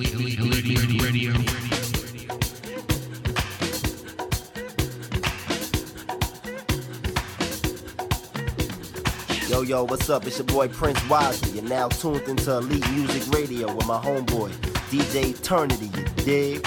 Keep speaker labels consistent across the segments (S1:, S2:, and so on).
S1: Yo, yo, what's up? It's your boy Prince Wisely. You're now tuned into Elite Music Radio with my homeboy, DJ Eternity, you dig?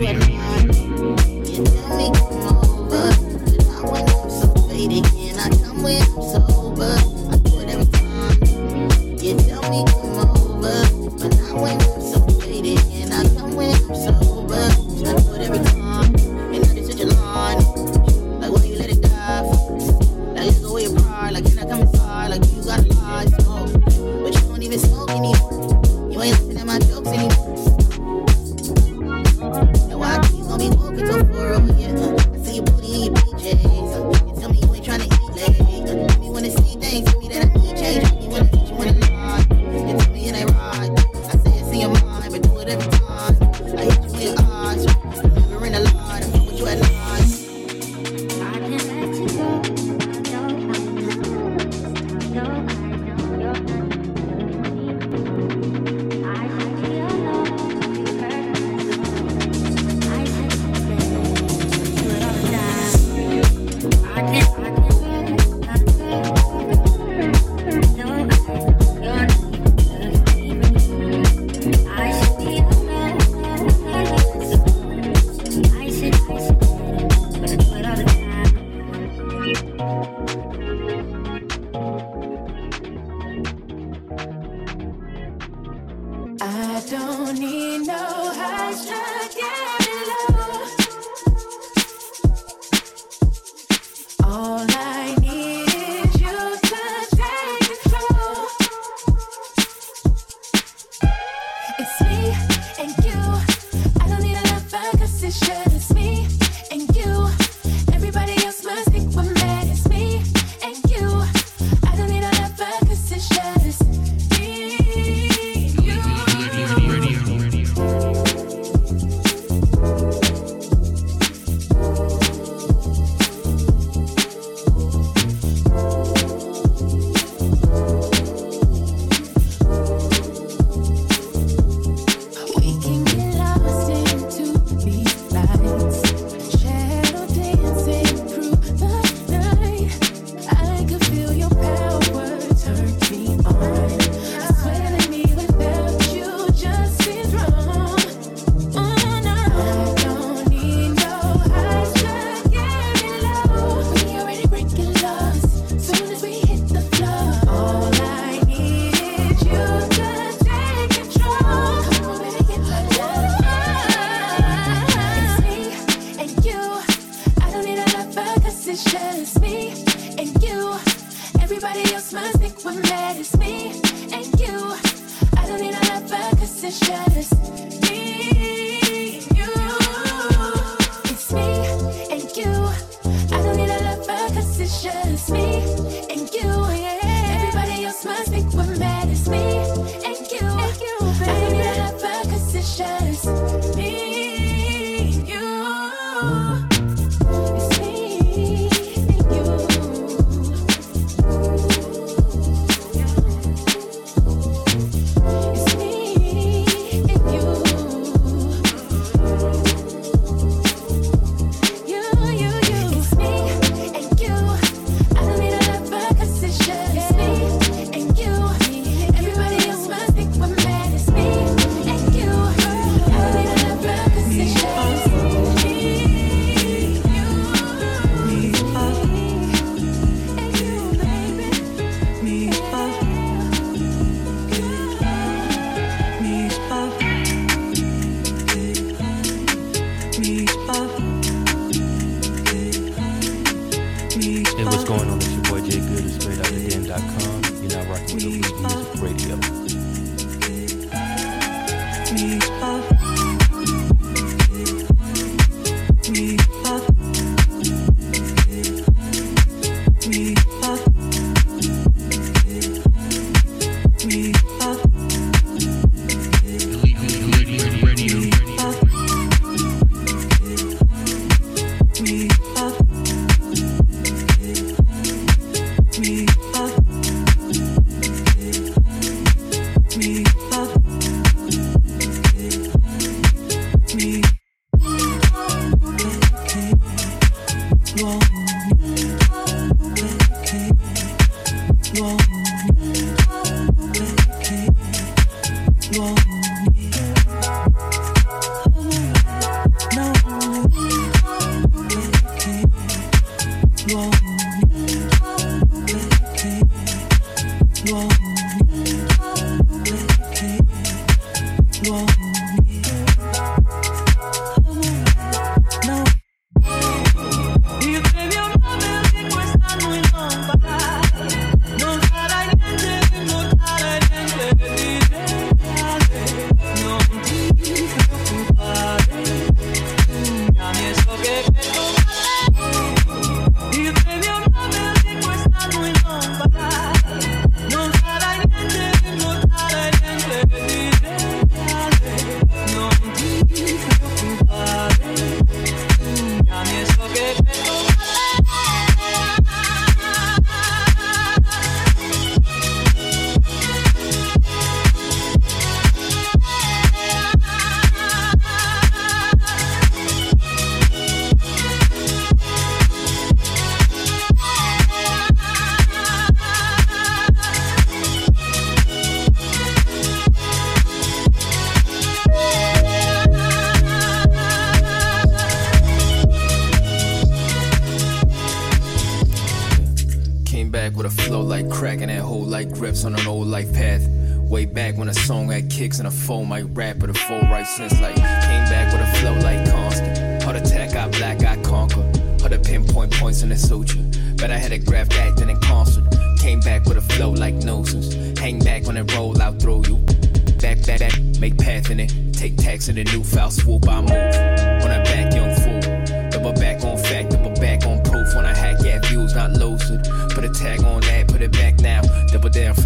S2: You.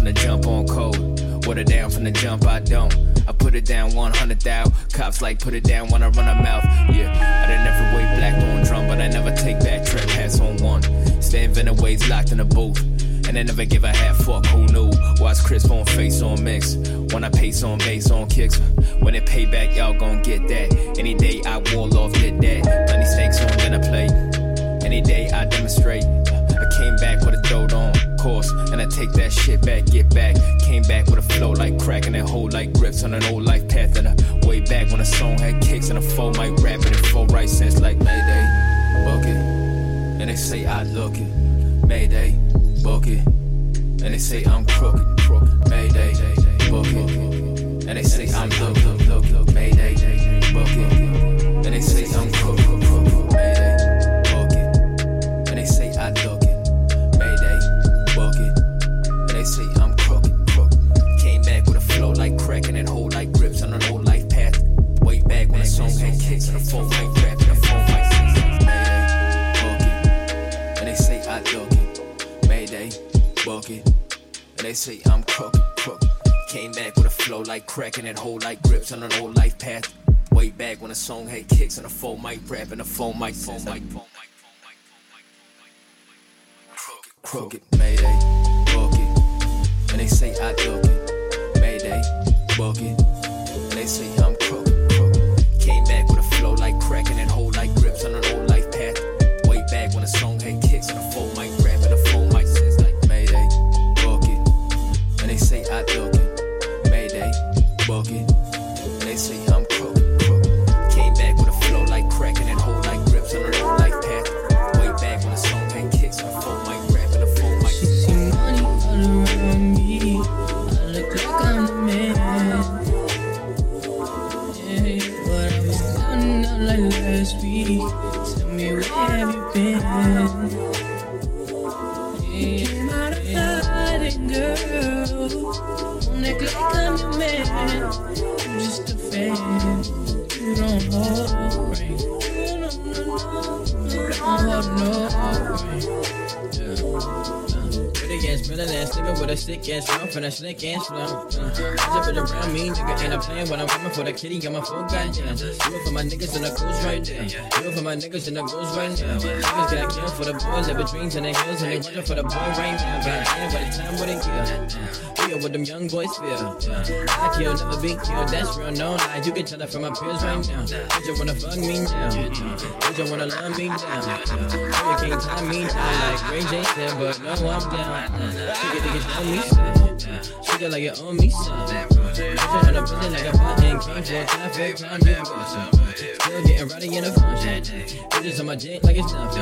S3: From the jump on code. Water down from the jump, I don't. I put it down 100 thou. Cops like put it down when I run a mouth. Yeah, I done never wait black on drum, but I never take back trap pass on one. Stay in venom ways locked in a booth. And I never give a half fuck who knew. Watch crisp on face on mix. When I pace on bass on kicks. When it pay back, y'all gon' get that. Any day I wall off, did that. Plenty snakes on dinner plate. Any day I demonstrate. Came back with a throat on course. And I take that shit back, get back. Came back with a flow like crack and that whole like grips on an old life path. And a way back when a song had kicks and a four mic rap and a full right sense like Mayday. Book it. And they say I look it. Mayday. Book it. And they say I'm crooked. Crooked. Mayday. Book it. And they say I'm look, look, look, look. Mayday. Book it. And they say I'm. Crooked. With a flow like crack that whole like grips on an old life path. Way back when a song had kicks and a full mic rap and a full mic, full mic, full mic. Crooked, mayday, book it. And they say I look it, mayday, book it. And they say I'm crooked, crooked. Came back with a flow like crack and that whole like grips on an old life path. Way back when a song had kicks and a full mic rap and a full mic sense like mayday, book it. And they say I look
S4: you been? Feeling ass nigga with a sick ass mouth and a slick ass flow. Uh, I just around me, nigga, ain't a playing when I'm coming for the kitty, got my phone goddamn. Do it for my niggas and the goes right there. Do it for my niggas and the goes right now. Niggas got killed for the boys, living dreams in the hills, and they wonder for the boy right now. Goddamn, by the time wouldn't kill. Feel what them young boys feel. Uh, I kill, never be killed, that's real, no lie. You can tell that from my peers right now. They just wanna fuck me down. Uh, they just wanna love me down. Uh, you can't tie me down like Ray J said, but no, I'm down. She get niggas on me, son. She get like it on me, son. Bitch, I wanna put it like a button. Came for a time, for a didn't go. Still getting rowdy in the function. Bitches on my dick like it's nothing.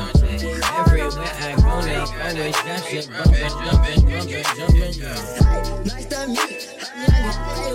S4: Everywhere I go, they always got shit bumping, jumping, bumping, jumping.
S5: Nice to meet.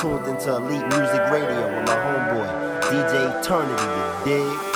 S1: tuned into Elite Music Radio with my homeboy, DJ Eternity, you dig?